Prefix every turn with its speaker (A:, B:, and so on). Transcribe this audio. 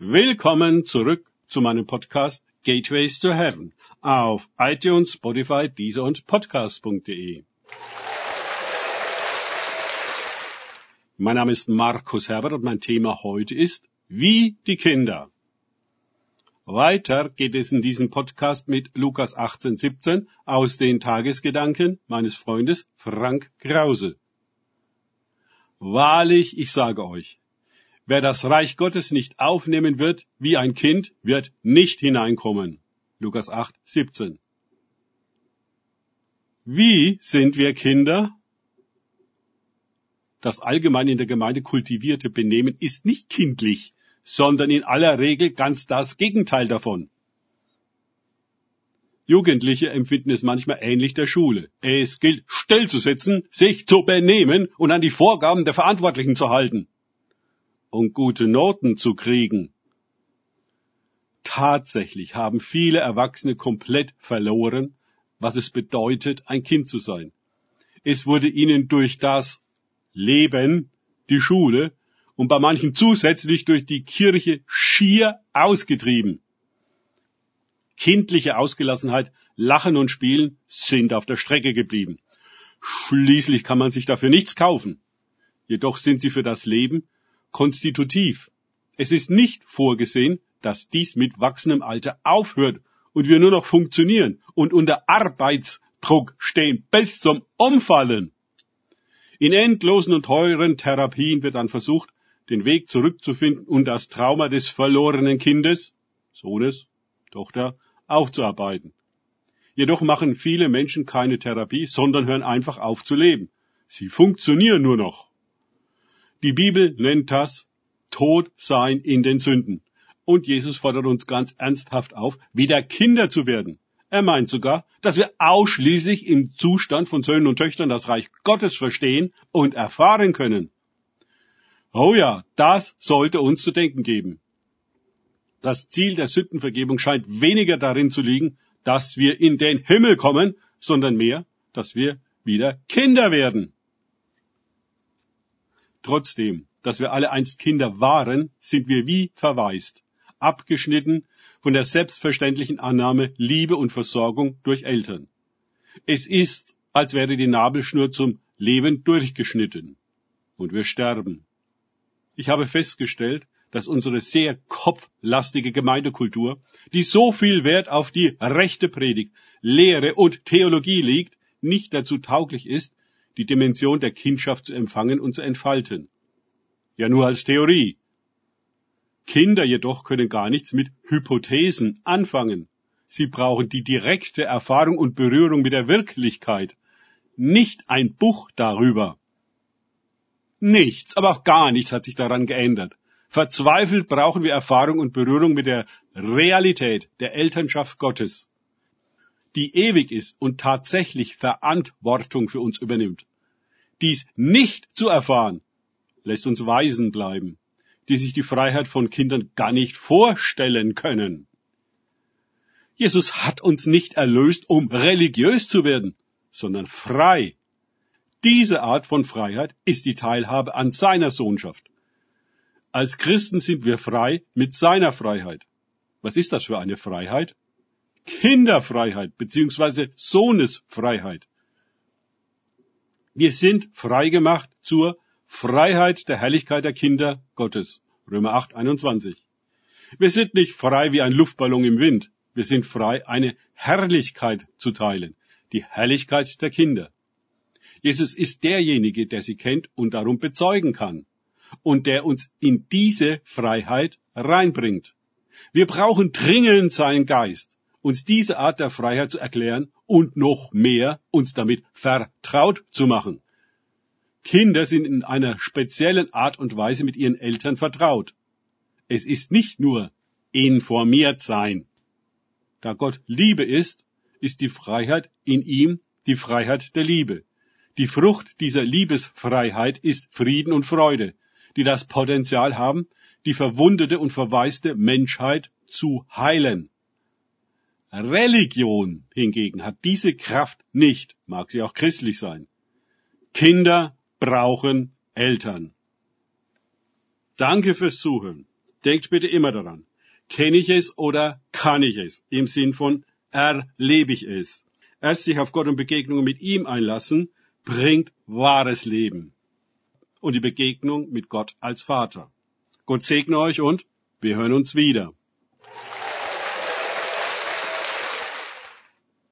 A: Willkommen zurück zu meinem Podcast Gateways to Heaven auf iTunes, Spotify, Deezer und Podcast.de. Mein Name ist Markus Herbert und mein Thema heute ist Wie die Kinder. Weiter geht es in diesem Podcast mit Lukas 18, 17 aus den Tagesgedanken meines Freundes Frank Krause. Wahrlich, ich sage euch, wer das Reich Gottes nicht aufnehmen wird wie ein Kind, wird nicht hineinkommen. Lukas 8, 17. Wie sind wir Kinder? Das allgemein in der Gemeinde kultivierte Benehmen ist nicht kindlich, sondern in aller Regel ganz das Gegenteil davon. Jugendliche empfinden es manchmal ähnlich der Schule. Es gilt, stillzusitzen, sich zu benehmen und an die Vorgaben der Verantwortlichen zu halten. Und gute Noten zu kriegen. Tatsächlich haben viele Erwachsene komplett verloren, was es bedeutet, ein Kind zu sein. Es wurde ihnen durch das Leben, die Schule und bei manchen zusätzlich durch die Kirche schier ausgetrieben. Kindliche Ausgelassenheit, Lachen und Spielen sind auf der Strecke geblieben. Schließlich kann man sich dafür nichts kaufen. Jedoch sind sie für das Leben konstitutiv. Es ist nicht vorgesehen, dass dies mit wachsendem Alter aufhört und wir nur noch funktionieren und unter Arbeitsdruck stehen bis zum Umfallen. In endlosen und teuren Therapien wird dann versucht, den Weg zurückzufinden und das Trauma des verlorenen Kindes, Sohnes, Tochter, aufzuarbeiten. Jedoch machen viele Menschen keine Therapie, sondern hören einfach auf zu leben. Sie funktionieren nur noch. Die Bibel nennt das Tod sein in den Sünden. Und Jesus fordert uns ganz ernsthaft auf, wieder Kinder zu werden. Er meint sogar, dass wir ausschließlich im Zustand von Söhnen und Töchtern das Reich Gottes verstehen und erfahren können. Oh ja, das sollte uns zu denken geben. Das Ziel der Sündenvergebung scheint weniger darin zu liegen, dass wir in den Himmel kommen, sondern mehr, dass wir wieder Kinder werden. Trotzdem, dass wir alle einst Kinder waren, sind wir wie verwaist abgeschnitten von der selbstverständlichen Annahme Liebe und Versorgung durch Eltern. Es ist, als wäre die Nabelschnur zum Leben durchgeschnitten. Und wir sterben. Ich habe festgestellt, dass unsere sehr kopflastige Gemeindekultur, die so viel Wert auf die rechte Predigt, Lehre und Theologie liegt, nicht dazu tauglich ist, die Dimension der Kindschaft zu empfangen und zu entfalten. Ja nur als Theorie, Kinder jedoch können gar nichts mit Hypothesen anfangen. Sie brauchen die direkte Erfahrung und Berührung mit der Wirklichkeit, nicht ein Buch darüber. Nichts, aber auch gar nichts hat sich daran geändert. Verzweifelt brauchen wir Erfahrung und Berührung mit der Realität der Elternschaft Gottes, die ewig ist und tatsächlich Verantwortung für uns übernimmt. Dies nicht zu erfahren, lässt uns Waisen bleiben die sich die Freiheit von Kindern gar nicht vorstellen können. Jesus hat uns nicht erlöst, um religiös zu werden, sondern frei. Diese Art von Freiheit ist die Teilhabe an seiner Sohnschaft. Als Christen sind wir frei mit seiner Freiheit. Was ist das für eine Freiheit? Kinderfreiheit bzw. Sohnesfreiheit. Wir sind frei gemacht zur Freiheit der Herrlichkeit der Kinder Gottes. Römer 8, 21. Wir sind nicht frei wie ein Luftballon im Wind. Wir sind frei, eine Herrlichkeit zu teilen. Die Herrlichkeit der Kinder. Jesus ist derjenige, der sie kennt und darum bezeugen kann. Und der uns in diese Freiheit reinbringt. Wir brauchen dringend seinen Geist, uns diese Art der Freiheit zu erklären und noch mehr uns damit vertraut zu machen. Kinder sind in einer speziellen Art und Weise mit ihren Eltern vertraut. Es ist nicht nur informiert sein. Da Gott Liebe ist, ist die Freiheit in ihm die Freiheit der Liebe. Die Frucht dieser Liebesfreiheit ist Frieden und Freude, die das Potenzial haben, die verwundete und verwaiste Menschheit zu heilen. Religion hingegen hat diese Kraft nicht, mag sie auch christlich sein. Kinder brauchen Eltern. Danke fürs Zuhören. Denkt bitte immer daran. Kenne ich es oder kann ich es? Im Sinn von erlebe ich es. Erst sich auf Gott und Begegnungen mit ihm einlassen, bringt wahres Leben. Und die Begegnung mit Gott als Vater. Gott segne euch und wir hören uns wieder.